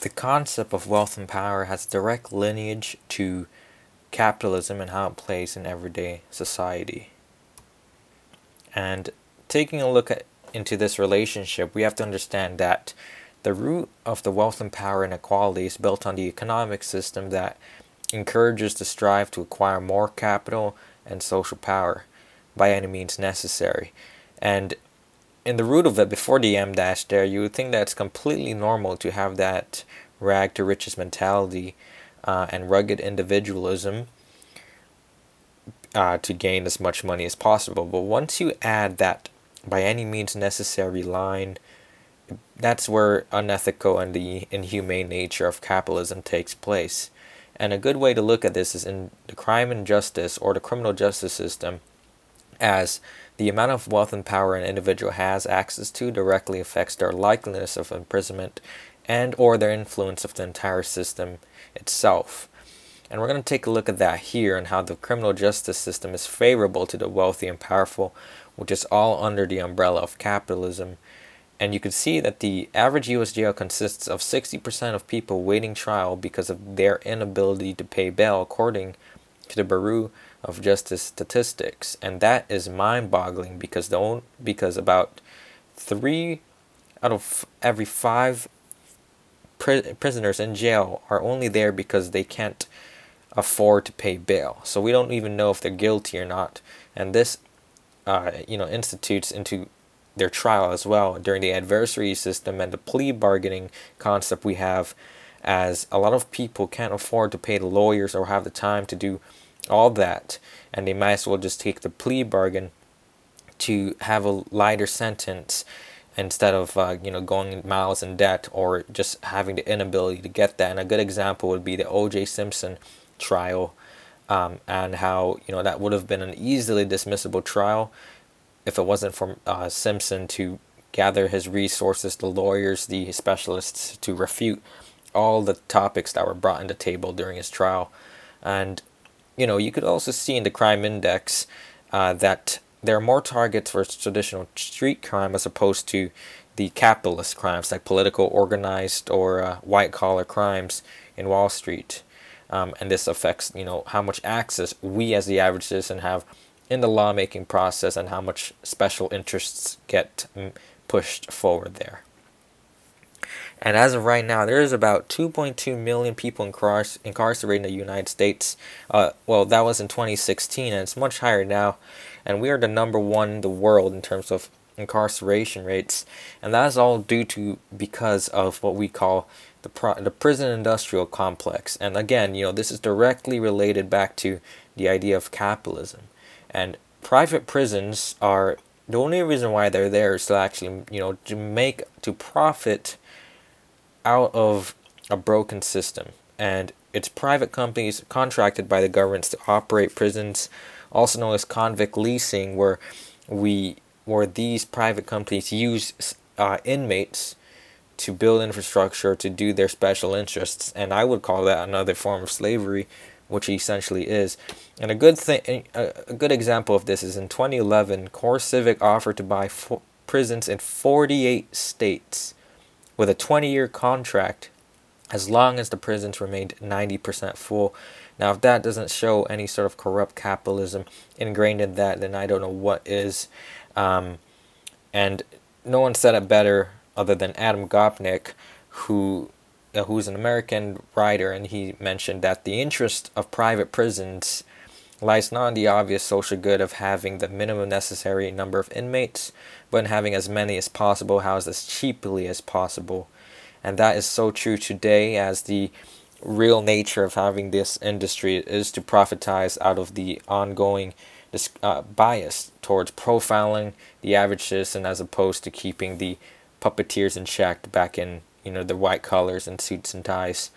the concept of wealth and power has direct lineage to capitalism and how it plays in everyday society. And taking a look at, into this relationship, we have to understand that the root of the wealth and power inequality is built on the economic system that encourages the strive to acquire more capital and social power by any means necessary. And in the root of it, before the em dash there, you would think that it's completely normal to have that rag to riches mentality uh, and rugged individualism uh, to gain as much money as possible. But once you add that by any means necessary line, that's where unethical and the inhumane nature of capitalism takes place. And a good way to look at this is in the crime and justice or the criminal justice system, as the amount of wealth and power an individual has access to directly affects their likeliness of imprisonment and or their influence of the entire system itself. And we're going to take a look at that here and how the criminal justice system is favorable to the wealthy and powerful, which is all under the umbrella of capitalism and you can see that the average US jail consists of 60% of people waiting trial because of their inability to pay bail, according to the Bureau of Justice statistics. And that is mind boggling because, the only, because about three out of every five pri- prisoners in jail are only there because they can't afford to pay bail. So we don't even know if they're guilty or not. And this, uh, you know, institutes into their trial as well during the adversary system and the plea bargaining concept we have as a lot of people can't afford to pay the lawyers or have the time to do all that and they might as well just take the plea bargain to have a lighter sentence instead of uh, you know going miles in debt or just having the inability to get that and a good example would be the OJ Simpson trial um, and how you know that would have been an easily dismissible trial if it wasn't for uh, Simpson to gather his resources, the lawyers, the specialists to refute all the topics that were brought in the table during his trial. And, you know, you could also see in the crime index uh, that there are more targets for traditional street crime as opposed to the capitalist crimes like political, organized, or uh, white collar crimes in Wall Street. Um, and this affects, you know, how much access we as the average citizen have in the lawmaking process and how much special interests get mm, pushed forward there. And as of right now, there is about 2.2 million people incarcerated in the United States. Uh, well, that was in 2016, and it's much higher now. And we are the number one in the world in terms of incarceration rates, and that is all due to because of what we call the pro- the prison industrial complex. And again, you know, this is directly related back to the idea of capitalism. And private prisons are the only reason why they're there is to actually, you know, to make to profit out of a broken system. And it's private companies contracted by the governments to operate prisons, also known as convict leasing, where we where these private companies use uh, inmates to build infrastructure to do their special interests, and I would call that another form of slavery which essentially is. And a good thing, a good example of this is in 2011, CoreCivic offered to buy prisons in 48 states with a 20-year contract as long as the prisons remained 90% full. Now, if that doesn't show any sort of corrupt capitalism ingrained in that, then I don't know what is. Um, and no one said it better other than Adam Gopnik, who uh, who's an American writer, and he mentioned that the interest of private prisons lies not in the obvious social good of having the minimum necessary number of inmates, but in having as many as possible housed as cheaply as possible. And that is so true today as the real nature of having this industry is to profitize out of the ongoing uh, bias towards profiling the average citizen as opposed to keeping the puppeteers in check back in you know the white collars and suits and ties.